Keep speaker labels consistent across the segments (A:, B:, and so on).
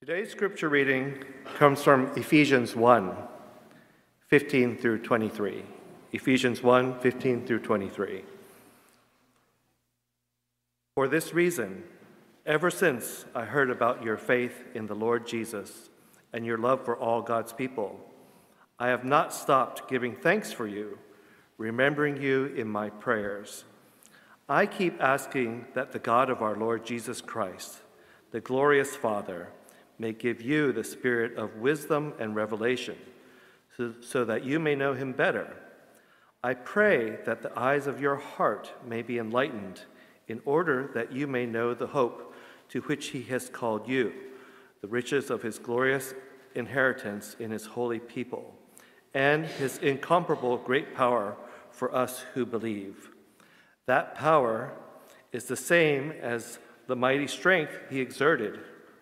A: Today's scripture reading comes from Ephesians 1 15 through 23. Ephesians 1 15 through 23. For this reason, ever since I heard about your faith in the Lord Jesus and your love for all God's people, I have not stopped giving thanks for you, remembering you in my prayers. I keep asking that the God of our Lord Jesus Christ, the glorious Father, may give you the spirit of wisdom and revelation, so, so, that you may know him better. I pray that the eyes of your heart may be enlightened, in order that you may know the hope to which he has called you, the riches of his glorious inheritance in his holy people, and his incomparable great power for us who believe. That power is the same as the mighty strength he exerted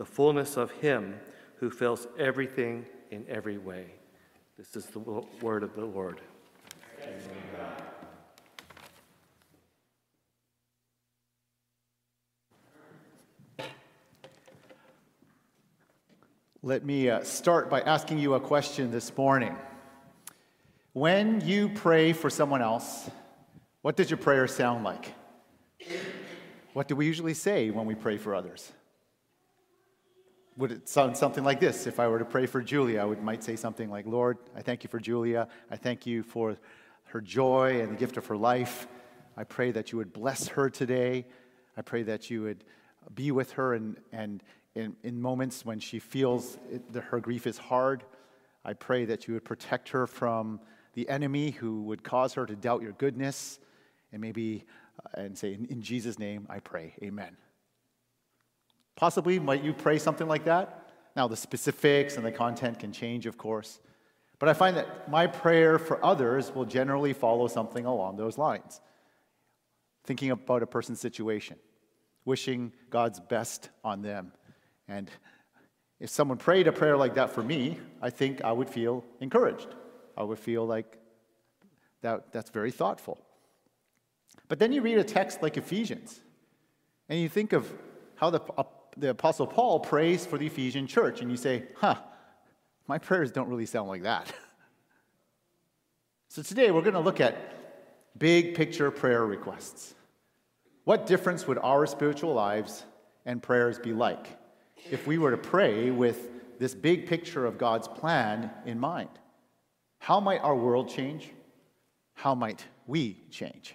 A: the fullness of him who fills everything in every way. This is the word of the Lord.
B: Let me uh, start by asking you a question this morning. When you pray for someone else, what does your prayer sound like? What do we usually say when we pray for others? Would it sound something like this? If I were to pray for Julia, I would, might say something like, Lord, I thank you for Julia. I thank you for her joy and the gift of her life. I pray that you would bless her today. I pray that you would be with her and, and in, in moments when she feels it, her grief is hard. I pray that you would protect her from the enemy who would cause her to doubt your goodness and maybe uh, and say, in, in Jesus' name, I pray. Amen. Possibly, might you pray something like that? Now, the specifics and the content can change, of course. But I find that my prayer for others will generally follow something along those lines. Thinking about a person's situation, wishing God's best on them, and if someone prayed a prayer like that for me, I think I would feel encouraged. I would feel like that, that's very thoughtful. But then you read a text like Ephesians, and you think of how the, the Apostle Paul prays for the Ephesian church, and you say, huh, my prayers don't really sound like that. so today we're going to look at big picture prayer requests. What difference would our spiritual lives and prayers be like? if we were to pray with this big picture of God's plan in mind? How might our world change? How might we change?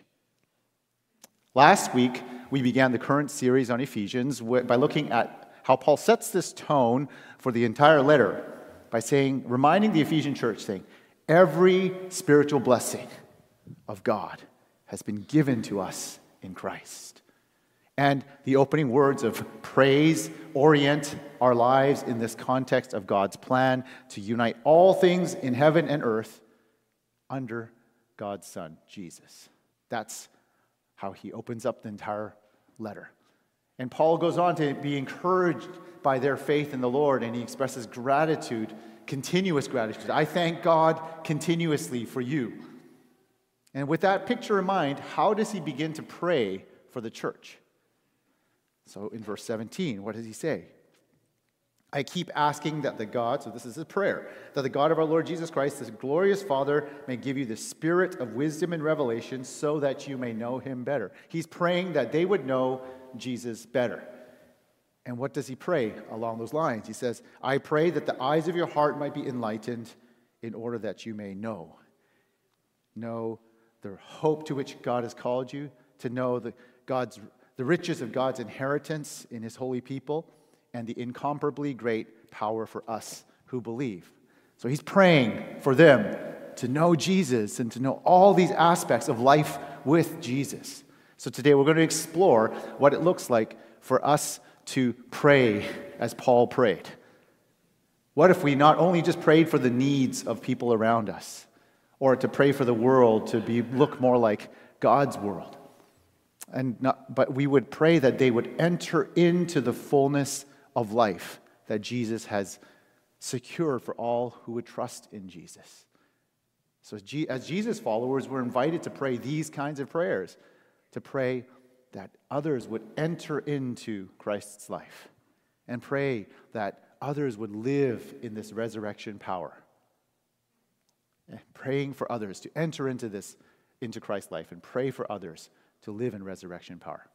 B: Last week, we began the current series on Ephesians by looking at how Paul sets this tone for the entire letter by saying, reminding the Ephesian church, saying, every spiritual blessing of God has been given to us in Christ. And the opening words of praise orient our lives in this context of God's plan to unite all things in heaven and earth under God's Son, Jesus. That's how he opens up the entire letter. And Paul goes on to be encouraged by their faith in the Lord, and he expresses gratitude, continuous gratitude. I thank God continuously for you. And with that picture in mind, how does he begin to pray for the church? So in verse 17, what does he say? I keep asking that the God, so this is a prayer, that the God of our Lord Jesus Christ, this glorious Father, may give you the spirit of wisdom and revelation so that you may know him better. He's praying that they would know Jesus better. And what does he pray along those lines? He says, I pray that the eyes of your heart might be enlightened in order that you may know. Know the hope to which God has called you, to know the, God's the riches of God's inheritance in his holy people, and the incomparably great power for us who believe. So he's praying for them to know Jesus and to know all these aspects of life with Jesus. So today we're going to explore what it looks like for us to pray as Paul prayed. What if we not only just prayed for the needs of people around us, or to pray for the world to be, look more like God's world? And not, but we would pray that they would enter into the fullness of life that Jesus has secured for all who would trust in Jesus. So, as Jesus followers, we're invited to pray these kinds of prayers to pray that others would enter into Christ's life and pray that others would live in this resurrection power. And praying for others to enter into this, into Christ's life, and pray for others to live in resurrection power.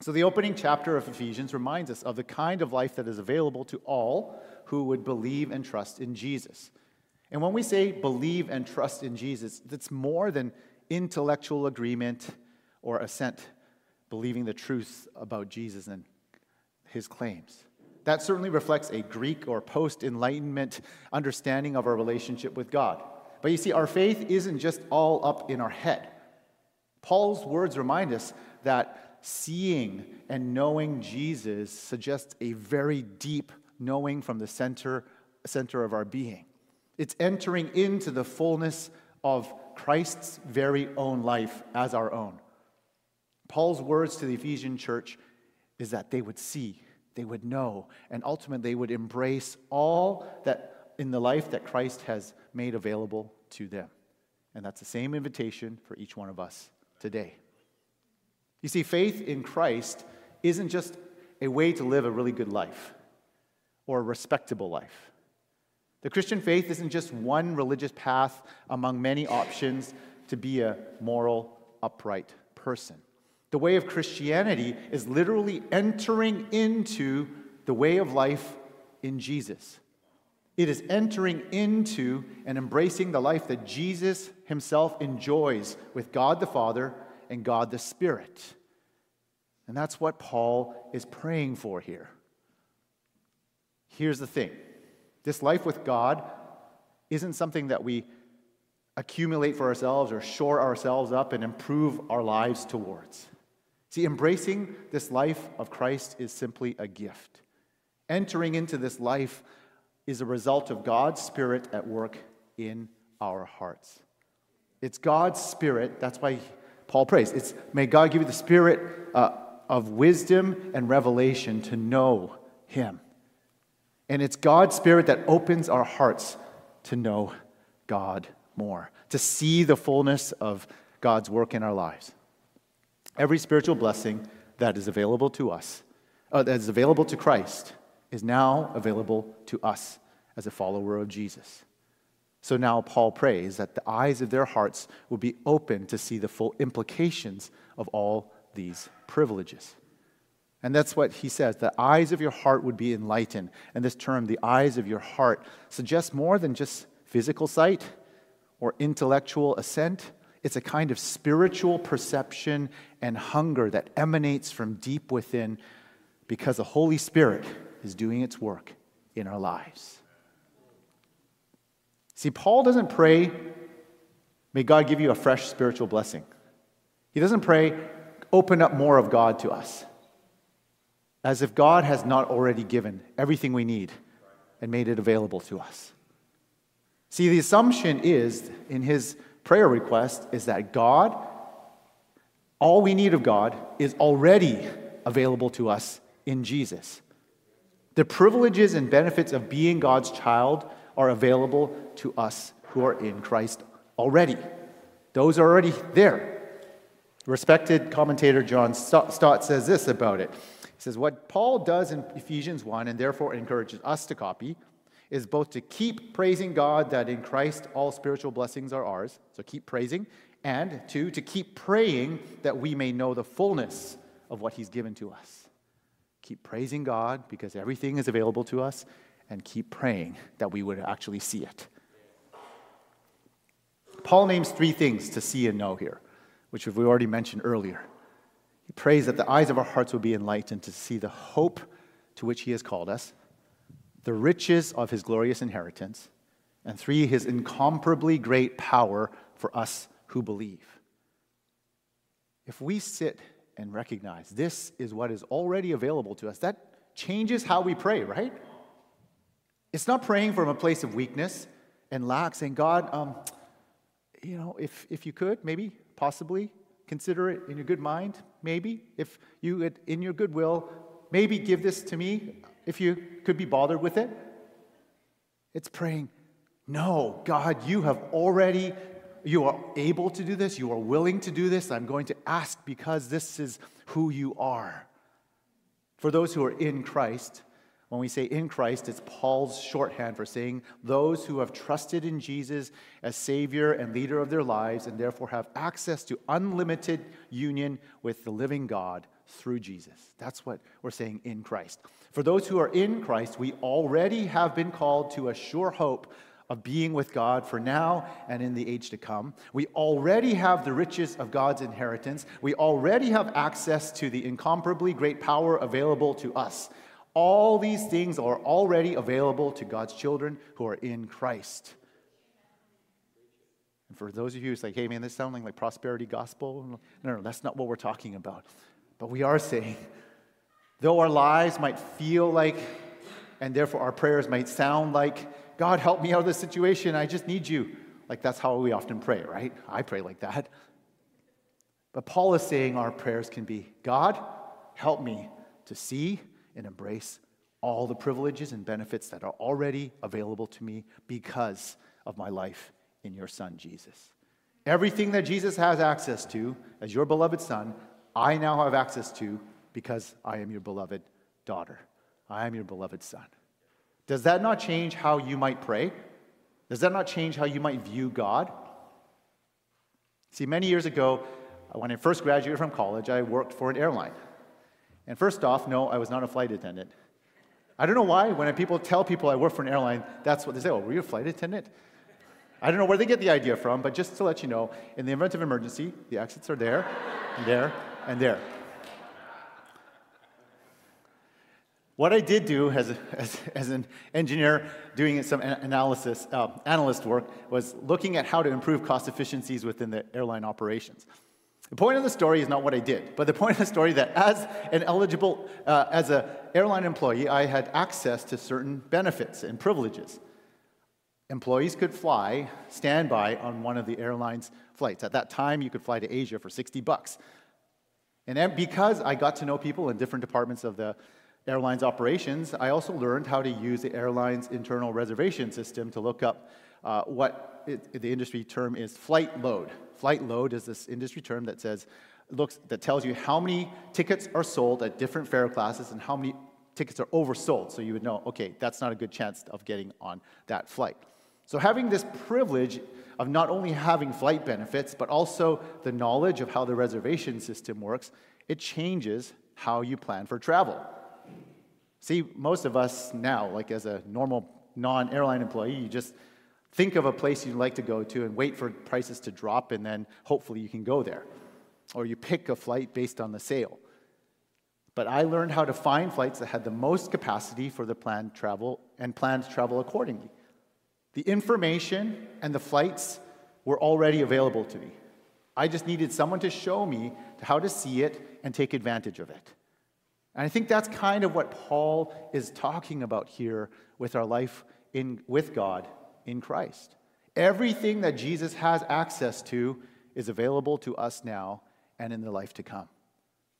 B: So, the opening chapter of Ephesians reminds us of the kind of life that is available to all who would believe and trust in Jesus. And when we say believe and trust in Jesus, that's more than intellectual agreement or assent, believing the truth about Jesus and his claims. That certainly reflects a Greek or post Enlightenment understanding of our relationship with God. But you see, our faith isn't just all up in our head. Paul's words remind us that seeing and knowing Jesus suggests a very deep knowing from the center, center of our being. It's entering into the fullness of Christ's very own life as our own. Paul's words to the Ephesian church is that they would see, they would know, and ultimately they would embrace all that in the life that Christ has made available to them. And that's the same invitation for each one of us today. You see, faith in Christ isn't just a way to live a really good life or a respectable life. The Christian faith isn't just one religious path among many options to be a moral, upright person. The way of Christianity is literally entering into the way of life in Jesus. It is entering into and embracing the life that Jesus himself enjoys with God the Father and God the Spirit. And that's what Paul is praying for here. Here's the thing this life with God isn't something that we accumulate for ourselves or shore ourselves up and improve our lives towards. See, embracing this life of Christ is simply a gift. Entering into this life is a result of God's Spirit at work in our hearts. It's God's Spirit, that's why Paul prays. It's may God give you the spirit uh, of wisdom and revelation to know Him. And it's God's spirit that opens our hearts to know God more, to see the fullness of God's work in our lives. Every spiritual blessing that is available to us, uh, that is available to Christ, is now available to us as a follower of Jesus. So now Paul prays that the eyes of their hearts will be open to see the full implications of all these privileges. And that's what he says. The eyes of your heart would be enlightened. And this term, the eyes of your heart, suggests more than just physical sight or intellectual assent. It's a kind of spiritual perception and hunger that emanates from deep within because the Holy Spirit is doing its work in our lives. See, Paul doesn't pray, may God give you a fresh spiritual blessing. He doesn't pray, open up more of God to us, as if God has not already given everything we need and made it available to us. See, the assumption is in his prayer request is that God, all we need of God, is already available to us in Jesus. The privileges and benefits of being God's child are available to us who are in Christ already. Those are already there. Respected commentator John Stott says this about it. He says, What Paul does in Ephesians 1 and therefore encourages us to copy is both to keep praising God that in Christ all spiritual blessings are ours, so keep praising, and two, to keep praying that we may know the fullness of what he's given to us. Keep praising God because everything is available to us, and keep praying that we would actually see it. Paul names three things to see and know here, which we already mentioned earlier. He prays that the eyes of our hearts will be enlightened to see the hope to which he has called us, the riches of his glorious inheritance, and three, his incomparably great power for us who believe. If we sit and recognize this is what is already available to us, that changes how we pray, right? It's not praying from a place of weakness and lack, saying, God, um, you know, if, if you could, maybe, possibly, consider it in your good mind, maybe, if you, in your goodwill, maybe give this to me if you could be bothered with it. It's praying, no, God, you have already, you are able to do this, you are willing to do this. I'm going to ask because this is who you are. For those who are in Christ, when we say in Christ, it's Paul's shorthand for saying those who have trusted in Jesus as Savior and leader of their lives and therefore have access to unlimited union with the living God through Jesus. That's what we're saying in Christ. For those who are in Christ, we already have been called to a sure hope of being with God for now and in the age to come. We already have the riches of God's inheritance. We already have access to the incomparably great power available to us. All these things are already available to God's children who are in Christ. And for those of you who say, hey man, this sounding like prosperity gospel. No, no, that's not what we're talking about. But we are saying, though our lives might feel like, and therefore our prayers might sound like, God, help me out of this situation. I just need you. Like that's how we often pray, right? I pray like that. But Paul is saying our prayers can be God, help me to see and embrace all the privileges and benefits that are already available to me because of my life in your Son, Jesus. Everything that Jesus has access to as your beloved Son, I now have access to because I am your beloved daughter. I am your beloved Son. Does that not change how you might pray? Does that not change how you might view God? See, many years ago, when I first graduated from college, I worked for an airline. And first off, no, I was not a flight attendant. I don't know why, when people tell people I work for an airline, that's what they say. Oh, were you a flight attendant? I don't know where they get the idea from, but just to let you know, in the event of emergency, the exits are there, and there, and there. What I did do as, as, as, an engineer doing some analysis, uh, analyst work was looking at how to improve cost efficiencies within the airline operations. The point of the story is not what I did, but the point of the story that as an eligible, uh, as an airline employee, I had access to certain benefits and privileges. Employees could fly standby on one of the airline's flights. At that time, you could fly to Asia for 60 bucks. And because I got to know people in different departments of the airline's operations, I also learned how to use the airline's internal reservation system to look up uh, what it, the industry term is flight load. Flight load is this industry term that says looks that tells you how many tickets are sold at different fare classes and how many tickets are oversold. So you would know, okay, that's not a good chance of getting on that flight. So having this privilege of not only having flight benefits, but also the knowledge of how the reservation system works, it changes how you plan for travel. See, most of us now, like as a normal non airline employee, you just think of a place you'd like to go to and wait for prices to drop, and then hopefully you can go there. Or you pick a flight based on the sale. But I learned how to find flights that had the most capacity for the planned travel and planned travel accordingly. The information and the flights were already available to me. I just needed someone to show me how to see it and take advantage of it. And I think that's kind of what Paul is talking about here with our life in, with God in Christ. Everything that Jesus has access to is available to us now and in the life to come.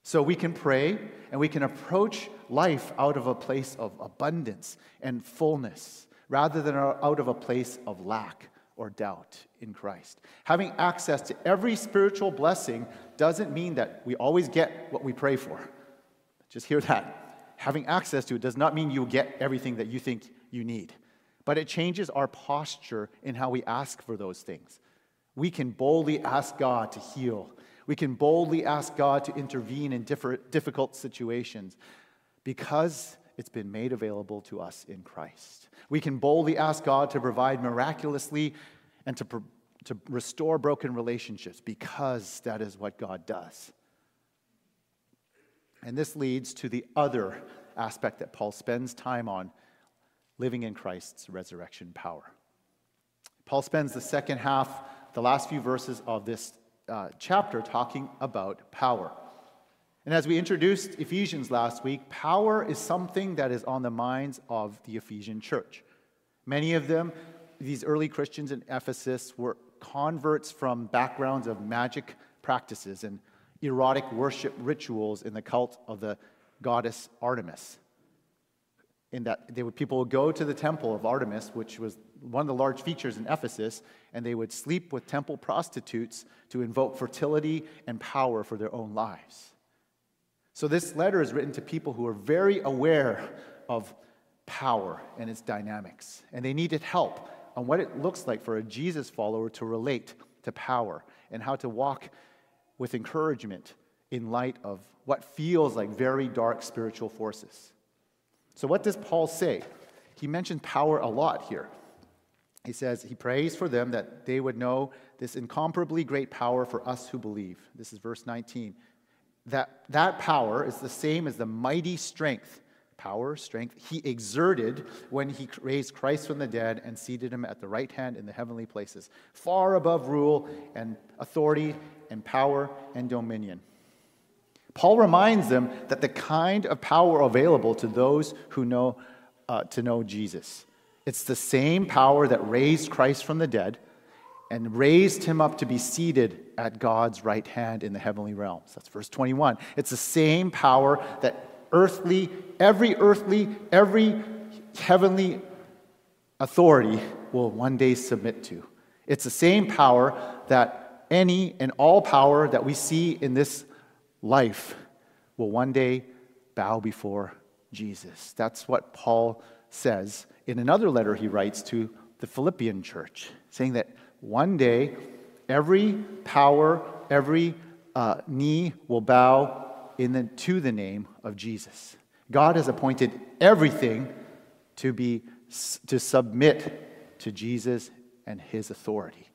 B: So we can pray and we can approach life out of a place of abundance and fullness rather than out of a place of lack or doubt in Christ. Having access to every spiritual blessing doesn't mean that we always get what we pray for. Just hear that. Having access to it does not mean you get everything that you think you need, but it changes our posture in how we ask for those things. We can boldly ask God to heal. We can boldly ask God to intervene in difficult situations because it's been made available to us in Christ. We can boldly ask God to provide miraculously and to, to restore broken relationships because that is what God does. And this leads to the other aspect that Paul spends time on living in Christ's resurrection power. Paul spends the second half, the last few verses of this uh, chapter, talking about power. And as we introduced Ephesians last week, power is something that is on the minds of the Ephesian church. Many of them, these early Christians in Ephesus, were converts from backgrounds of magic practices and erotic worship rituals in the cult of the goddess Artemis. In that they would, people would go to the temple of Artemis, which was one of the large features in Ephesus, and they would sleep with temple prostitutes to invoke fertility and power for their own lives. So, this letter is written to people who are very aware of power and its dynamics, and they needed help on what it looks like for a Jesus follower to relate to power and how to walk with encouragement in light of what feels like very dark spiritual forces. So, what does Paul say? He mentions power a lot here. He says he prays for them that they would know this incomparably great power for us who believe. This is verse 19. That, that power is the same as the mighty strength, power, strength, he exerted when he raised Christ from the dead and seated him at the right hand in the heavenly places, far above rule and authority and power and dominion. Paul reminds them that the kind of power available to those who know uh, to know Jesus. It's the same power that raised Christ from the dead and raised him up to be seated at God's right hand in the heavenly realms. That's verse 21. It's the same power that earthly, every earthly, every heavenly authority will one day submit to. It's the same power that any and all power that we see in this life will one day bow before Jesus. That's what Paul says in another letter he writes to the Philippian church, saying that one day every power, every uh, knee will bow in the, to the name of Jesus. God has appointed everything to be to submit to Jesus and his authority.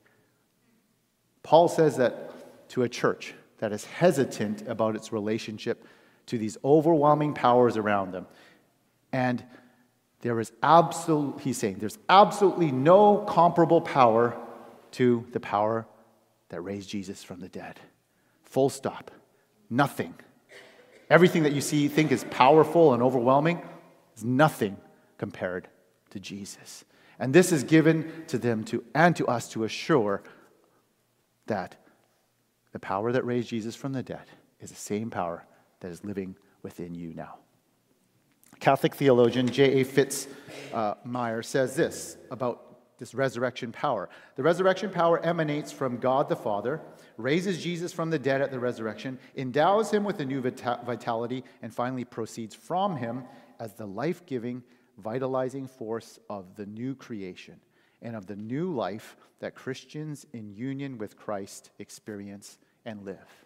B: Paul says that to a church that is hesitant about its relationship to these overwhelming powers around them. And there is absolute, he's saying, there's absolutely no comparable power to the power that raised Jesus from the dead. Full stop. Nothing. Everything that you see, think is powerful and overwhelming, is nothing compared to Jesus. And this is given to them to, and to us to assure that the power that raised Jesus from the dead is the same power that is living within you now. Catholic theologian J.A. Fitz uh, says this about this resurrection power. The resurrection power emanates from God the Father, raises Jesus from the dead at the resurrection, endows him with a new vitality, and finally proceeds from him as the life giving, vitalizing force of the new creation and of the new life that Christians in union with Christ experience and live.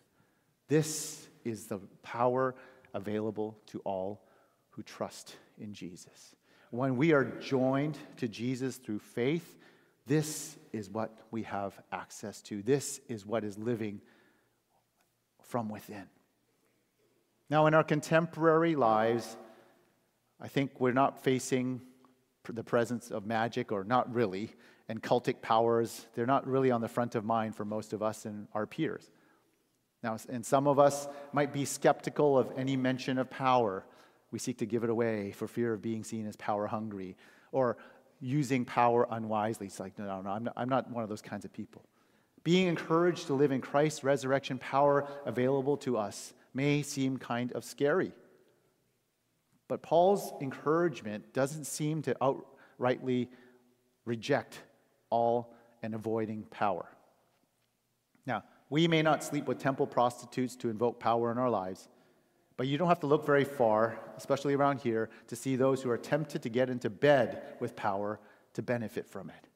B: This is the power available to all who trust in Jesus. When we are joined to Jesus through faith, this is what we have access to. This is what is living from within. Now, in our contemporary lives, I think we're not facing the presence of magic, or not really, and cultic powers. They're not really on the front of mind for most of us and our peers. Now, and some of us might be skeptical of any mention of power we seek to give it away for fear of being seen as power hungry or using power unwisely. It's like, no, no, no, I'm not, I'm not one of those kinds of people. Being encouraged to live in Christ's resurrection power available to us may seem kind of scary. But Paul's encouragement doesn't seem to outrightly reject all and avoiding power. Now, we may not sleep with temple prostitutes to invoke power in our lives, but you don't have to look very far, especially around here, to see those who are tempted to get into bed with power to benefit from it.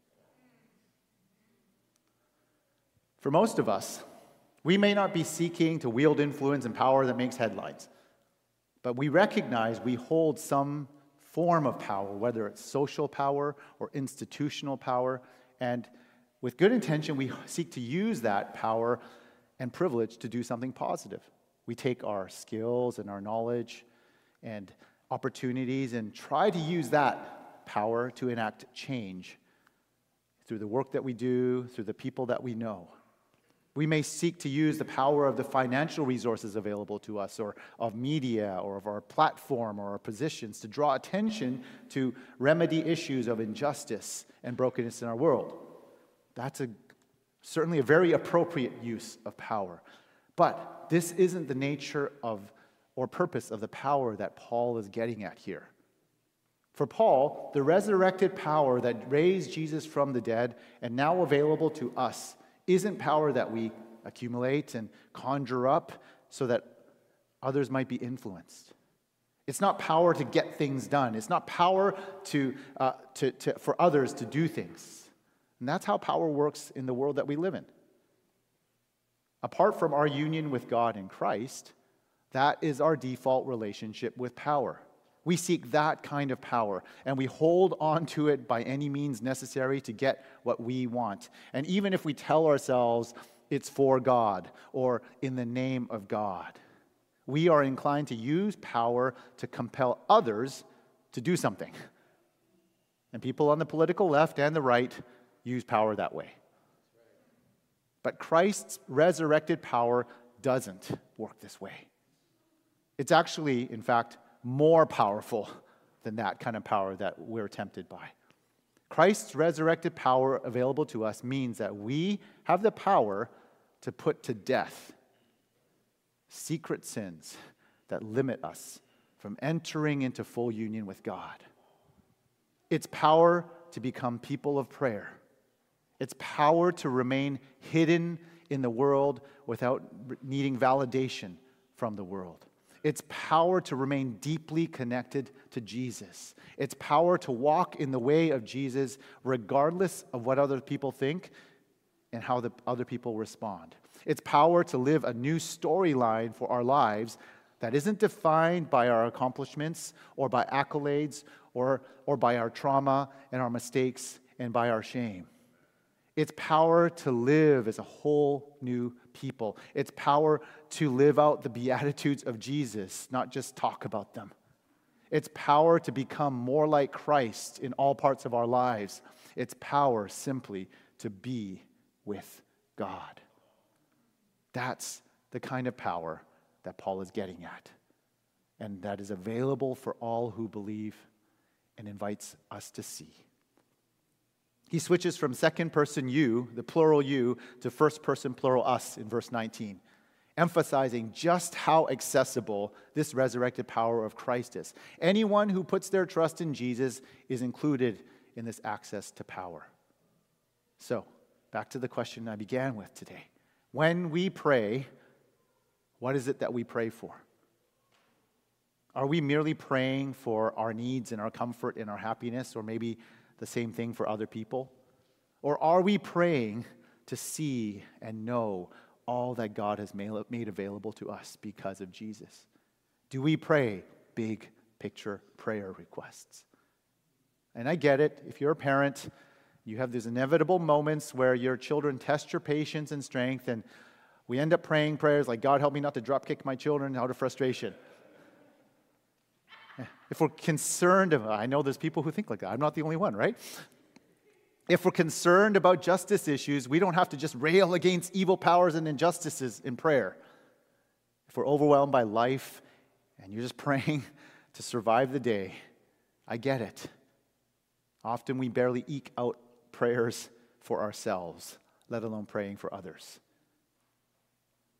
B: For most of us, we may not be seeking to wield influence and power that makes headlines, but we recognize we hold some form of power, whether it's social power or institutional power, and with good intention, we seek to use that power and privilege to do something positive. We take our skills and our knowledge and opportunities and try to use that power to enact change through the work that we do, through the people that we know. We may seek to use the power of the financial resources available to us, or of media, or of our platform, or our positions to draw attention to remedy issues of injustice and brokenness in our world. That's a, certainly a very appropriate use of power. But this isn't the nature of or purpose of the power that Paul is getting at here. For Paul, the resurrected power that raised Jesus from the dead and now available to us isn't power that we accumulate and conjure up so that others might be influenced. It's not power to get things done. It's not power to, uh, to, to, for others to do things. And that's how power works in the world that we live in. Apart from our union with God in Christ, that is our default relationship with power. We seek that kind of power, and we hold on to it by any means necessary to get what we want. And even if we tell ourselves it's for God or in the name of God, we are inclined to use power to compel others to do something. And people on the political left and the right use power that way. But Christ's resurrected power doesn't work this way. It's actually, in fact, more powerful than that kind of power that we're tempted by. Christ's resurrected power available to us means that we have the power to put to death secret sins that limit us from entering into full union with God. It's power to become people of prayer. It's power to remain hidden in the world without needing validation from the world. It's power to remain deeply connected to Jesus. It's power to walk in the way of Jesus regardless of what other people think and how the other people respond. It's power to live a new storyline for our lives that isn't defined by our accomplishments or by accolades or, or by our trauma and our mistakes and by our shame. It's power to live as a whole new people. It's power to live out the Beatitudes of Jesus, not just talk about them. It's power to become more like Christ in all parts of our lives. It's power simply to be with God. That's the kind of power that Paul is getting at, and that is available for all who believe and invites us to see. He switches from second person you, the plural you, to first person plural us in verse 19, emphasizing just how accessible this resurrected power of Christ is. Anyone who puts their trust in Jesus is included in this access to power. So, back to the question I began with today. When we pray, what is it that we pray for? Are we merely praying for our needs and our comfort and our happiness, or maybe the same thing for other people? Or are we praying to see and know all that God has made available to us because of Jesus? Do we pray big picture prayer requests? And I get it. If you're a parent, you have these inevitable moments where your children test your patience and strength, and we end up praying prayers like, God, help me not to drop kick my children out of frustration. If we're concerned, I know there's people who think like that. I'm not the only one, right? If we're concerned about justice issues, we don't have to just rail against evil powers and injustices in prayer. If we're overwhelmed by life and you're just praying to survive the day, I get it. Often we barely eke out prayers for ourselves, let alone praying for others.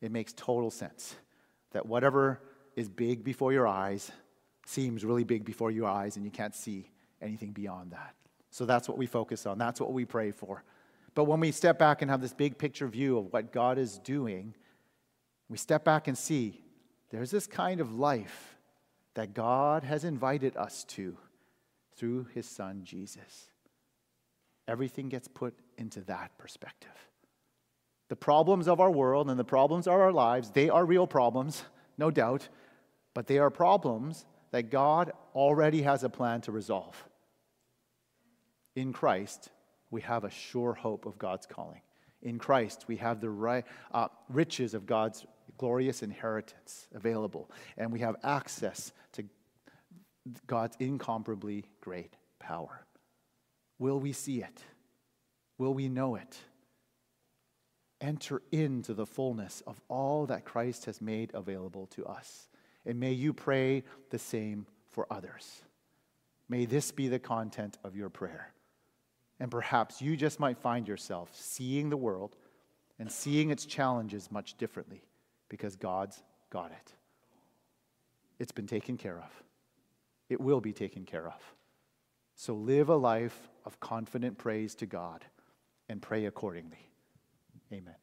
B: It makes total sense that whatever is big before your eyes seems really big before your eyes and you can't see anything beyond that. So that's what we focus on. That's what we pray for. But when we step back and have this big picture view of what God is doing, we step back and see there's this kind of life that God has invited us to through his son Jesus. Everything gets put into that perspective. The problems of our world and the problems of our lives, they are real problems, no doubt, but they are problems that God already has a plan to resolve. In Christ, we have a sure hope of God's calling. In Christ, we have the right, uh, riches of God's glorious inheritance available, and we have access to God's incomparably great power. Will we see it? Will we know it? enter into the fullness of all that Christ has made available to us. And may you pray the same for others. May this be the content of your prayer. And perhaps you just might find yourself seeing the world and seeing its challenges much differently because God's got it. It's been taken care of, it will be taken care of. So live a life of confident praise to God and pray accordingly. Amen.